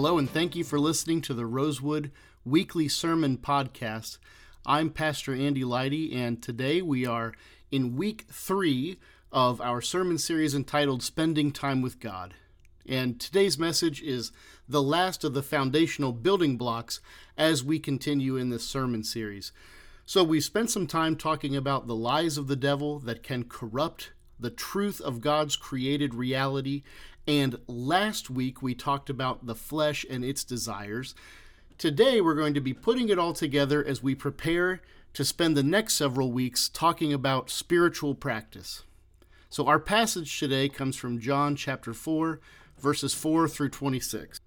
Hello, and thank you for listening to the Rosewood Weekly Sermon Podcast. I'm Pastor Andy Leidy, and today we are in week three of our sermon series entitled Spending Time with God. And today's message is the last of the foundational building blocks as we continue in this sermon series. So, we spent some time talking about the lies of the devil that can corrupt the truth of God's created reality and last week we talked about the flesh and its desires. Today we're going to be putting it all together as we prepare to spend the next several weeks talking about spiritual practice. So our passage today comes from John chapter 4, verses 4 through 26.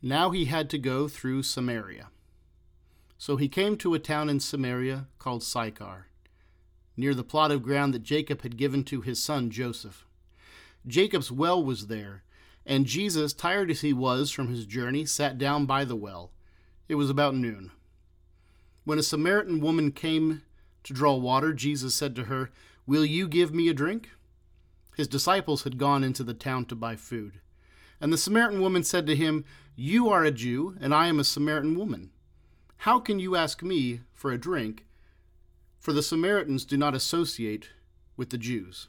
Now he had to go through Samaria. So he came to a town in Samaria called Sychar, near the plot of ground that Jacob had given to his son Joseph. Jacob's well was there, and Jesus, tired as he was from his journey, sat down by the well. It was about noon. When a Samaritan woman came to draw water, Jesus said to her, Will you give me a drink? His disciples had gone into the town to buy food. And the Samaritan woman said to him, You are a Jew, and I am a Samaritan woman. How can you ask me for a drink? For the Samaritans do not associate with the Jews.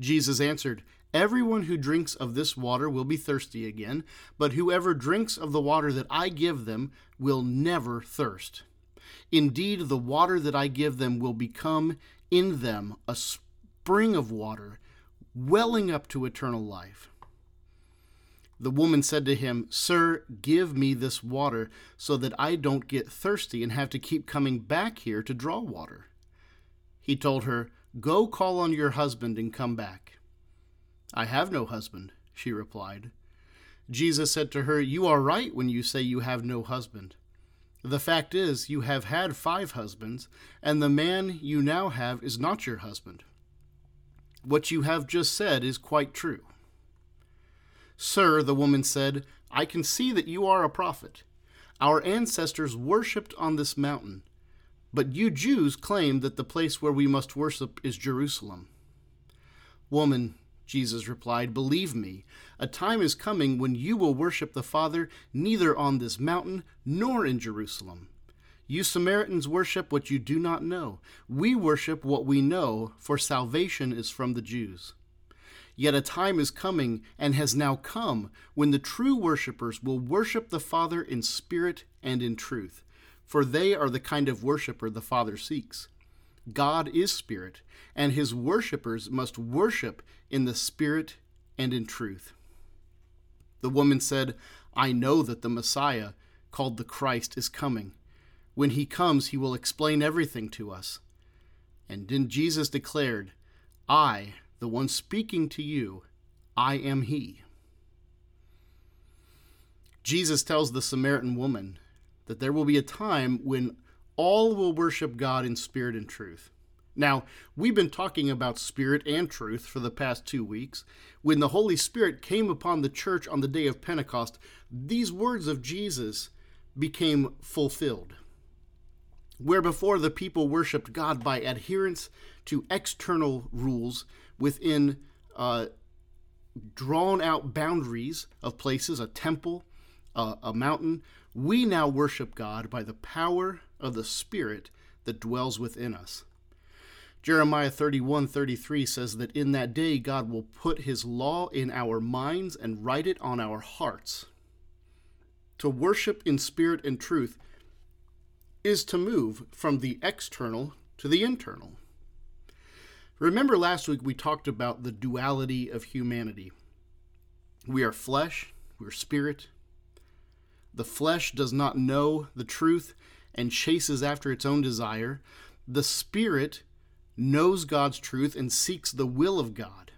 Jesus answered, Everyone who drinks of this water will be thirsty again, but whoever drinks of the water that I give them will never thirst. Indeed, the water that I give them will become in them a spring of water, welling up to eternal life. The woman said to him, Sir, give me this water so that I don't get thirsty and have to keep coming back here to draw water. He told her, Go call on your husband and come back. I have no husband, she replied. Jesus said to her, You are right when you say you have no husband. The fact is, you have had five husbands, and the man you now have is not your husband. What you have just said is quite true. Sir, the woman said, I can see that you are a prophet. Our ancestors worshipped on this mountain but you Jews claim that the place where we must worship is Jerusalem. Woman, Jesus replied, Believe me, a time is coming when you will worship the Father neither on this mountain nor in Jerusalem. You Samaritans worship what you do not know. We worship what we know, for salvation is from the Jews. Yet a time is coming, and has now come, when the true worshippers will worship the Father in spirit and in truth for they are the kind of worshiper the Father seeks. God is spirit, and his worshippers must worship in the spirit and in truth. The woman said, I know that the Messiah, called the Christ, is coming. When he comes, he will explain everything to us. And then Jesus declared, I, the one speaking to you, I am he. Jesus tells the Samaritan woman, that there will be a time when all will worship God in spirit and truth. Now, we've been talking about spirit and truth for the past two weeks. When the Holy Spirit came upon the church on the day of Pentecost, these words of Jesus became fulfilled. Where before the people worshiped God by adherence to external rules within uh, drawn out boundaries of places, a temple, uh, a mountain, we now worship God by the power of the Spirit that dwells within us. Jeremiah 31 33 says that in that day God will put his law in our minds and write it on our hearts. To worship in spirit and truth is to move from the external to the internal. Remember last week we talked about the duality of humanity. We are flesh, we're spirit, the flesh does not know the truth and chases after its own desire. The spirit knows God's truth and seeks the will of God.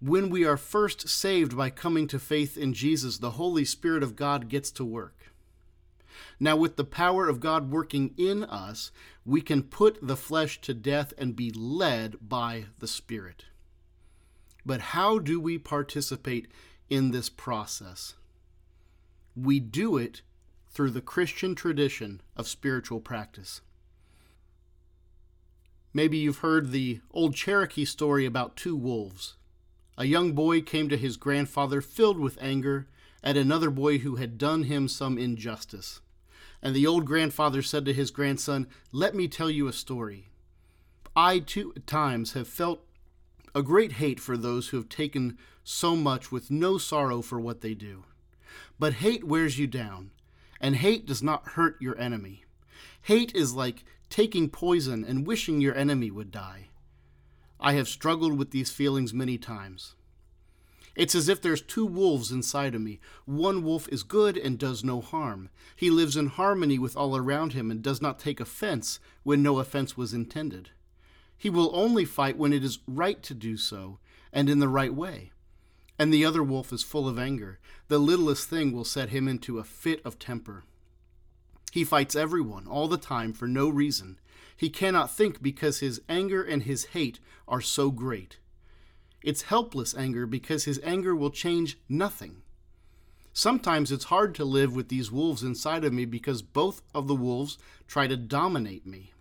When we are first saved by coming to faith in Jesus, the Holy Spirit of God gets to work. Now, with the power of God working in us, we can put the flesh to death and be led by the Spirit. But how do we participate in this process? We do it through the Christian tradition of spiritual practice. Maybe you've heard the old Cherokee story about two wolves. A young boy came to his grandfather filled with anger at another boy who had done him some injustice. And the old grandfather said to his grandson, Let me tell you a story. I, too, at times, have felt a great hate for those who have taken so much with no sorrow for what they do. But hate wears you down, and hate does not hurt your enemy. Hate is like taking poison and wishing your enemy would die. I have struggled with these feelings many times. It's as if there's two wolves inside of me. One wolf is good and does no harm. He lives in harmony with all around him and does not take offense when no offense was intended. He will only fight when it is right to do so and in the right way. And the other wolf is full of anger. The littlest thing will set him into a fit of temper. He fights everyone all the time for no reason. He cannot think because his anger and his hate are so great. It's helpless anger because his anger will change nothing. Sometimes it's hard to live with these wolves inside of me because both of the wolves try to dominate me.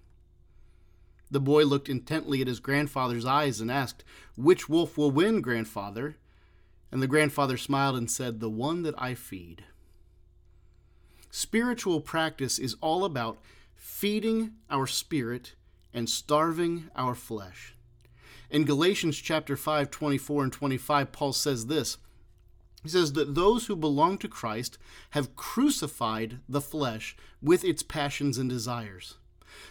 The boy looked intently at his grandfather's eyes and asked, Which wolf will win, grandfather? And the grandfather smiled and said, The one that I feed. Spiritual practice is all about feeding our spirit and starving our flesh. In Galatians chapter 5, 24 and 25, Paul says this. He says that those who belong to Christ have crucified the flesh with its passions and desires.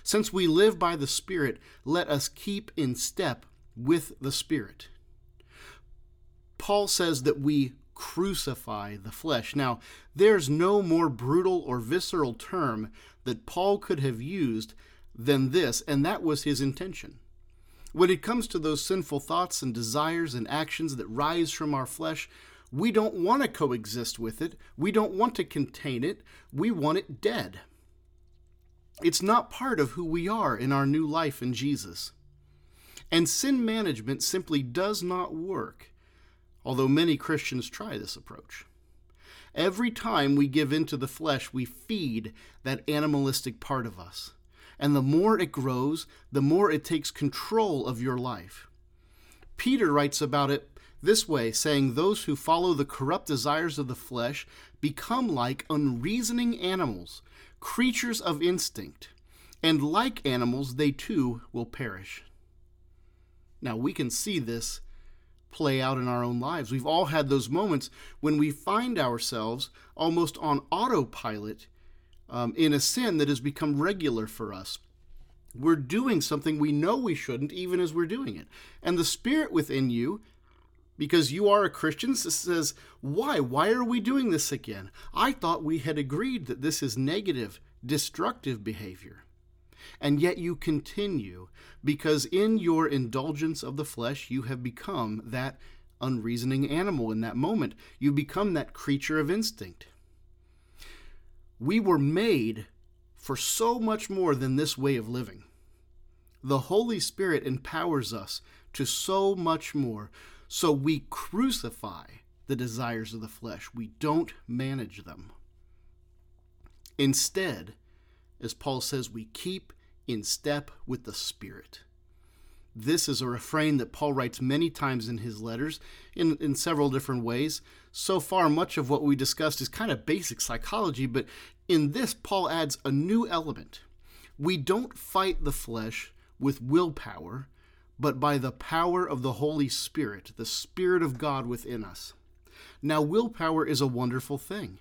Since we live by the Spirit, let us keep in step with the Spirit. Paul says that we crucify the flesh. Now, there's no more brutal or visceral term that Paul could have used than this, and that was his intention. When it comes to those sinful thoughts and desires and actions that rise from our flesh, we don't want to coexist with it. We don't want to contain it. We want it dead. It's not part of who we are in our new life in Jesus. And sin management simply does not work although many Christians try this approach. Every time we give in to the flesh, we feed that animalistic part of us. And the more it grows, the more it takes control of your life. Peter writes about it this way, saying, Those who follow the corrupt desires of the flesh become like unreasoning animals, creatures of instinct, and like animals, they too will perish. Now, we can see this play out in our own lives. We've all had those moments when we find ourselves almost on autopilot um, in a sin that has become regular for us. We're doing something we know we shouldn't, even as we're doing it. And the Spirit within you, because you are a Christian, says, Why? Why are we doing this again? I thought we had agreed that this is negative, destructive behavior and yet you continue because in your indulgence of the flesh you have become that unreasoning animal in that moment. You become that creature of instinct. We were made for so much more than this way of living. The Holy Spirit empowers us to so much more. So we crucify the desires of the flesh, we don't manage them. Instead, as Paul says, we keep in step with the Spirit. This is a refrain that Paul writes many times in his letters in, in several different ways. So far, much of what we discussed is kind of basic psychology, but in this, Paul adds a new element. We don't fight the flesh with willpower, but by the power of the Holy Spirit, the Spirit of God within us. Now, willpower is a wonderful thing.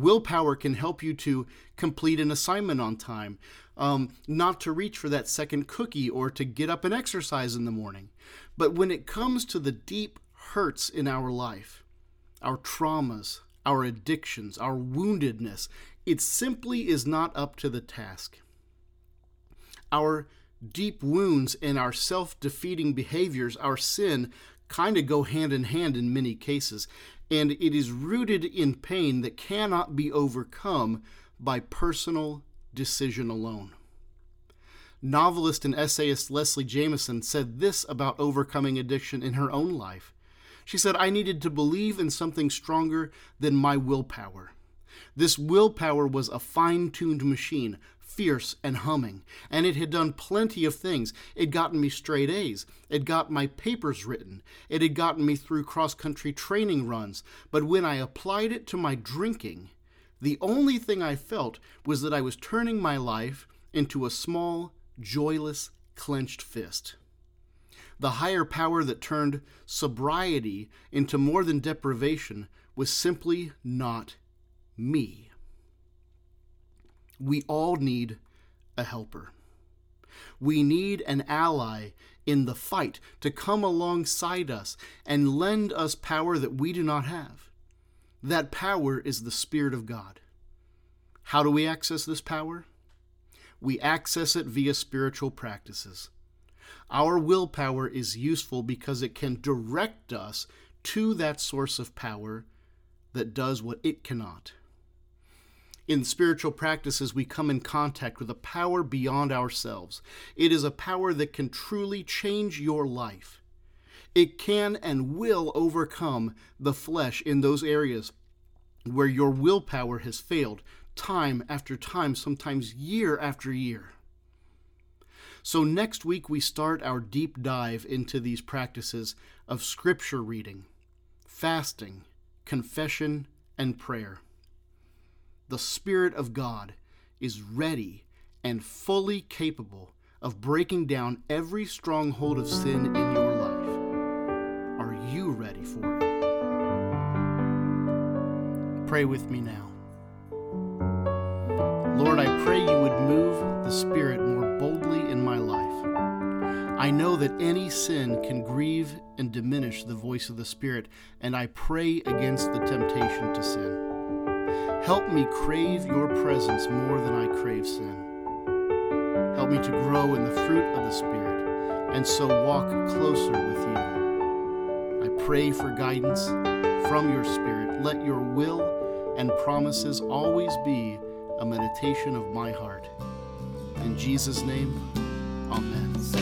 Willpower can help you to complete an assignment on time, um, not to reach for that second cookie or to get up and exercise in the morning. But when it comes to the deep hurts in our life, our traumas, our addictions, our woundedness, it simply is not up to the task. Our deep wounds and our self defeating behaviors, our sin, kind of go hand in hand in many cases, and it is rooted in pain that cannot be overcome by personal decision alone. Novelist and essayist Leslie Jamison said this about overcoming addiction in her own life. She said, I needed to believe in something stronger than my willpower. This willpower was a fine tuned machine, fierce and humming, and it had done plenty of things. It gotten me straight A's, it got my papers written, it had gotten me through cross country training runs. But when I applied it to my drinking, the only thing I felt was that I was turning my life into a small, joyless, clenched fist. The higher power that turned sobriety into more than deprivation was simply not me. We all need a helper. We need an ally in the fight to come alongside us and lend us power that we do not have. That power is the Spirit of God. How do we access this power? We access it via spiritual practices. Our willpower is useful because it can direct us to that source of power that does what it cannot. In spiritual practices, we come in contact with a power beyond ourselves. It is a power that can truly change your life. It can and will overcome the flesh in those areas where your willpower has failed time after time, sometimes year after year. So, next week, we start our deep dive into these practices of scripture reading, fasting, confession, and prayer the Spirit of God is ready and fully capable of breaking down every stronghold of sin in your life. Are you ready for it? Pray with me now. Lord, I pray you would move the Spirit more boldly in my life. I know that any sin can grieve and diminish the voice of the Spirit, and I pray against the temptation to sin. Help me crave your presence more than I crave sin. Help me to grow in the fruit of the Spirit and so walk closer with you. I pray for guidance from your Spirit. Let your will and promises always be a meditation of my heart. In Jesus' name, Amen. So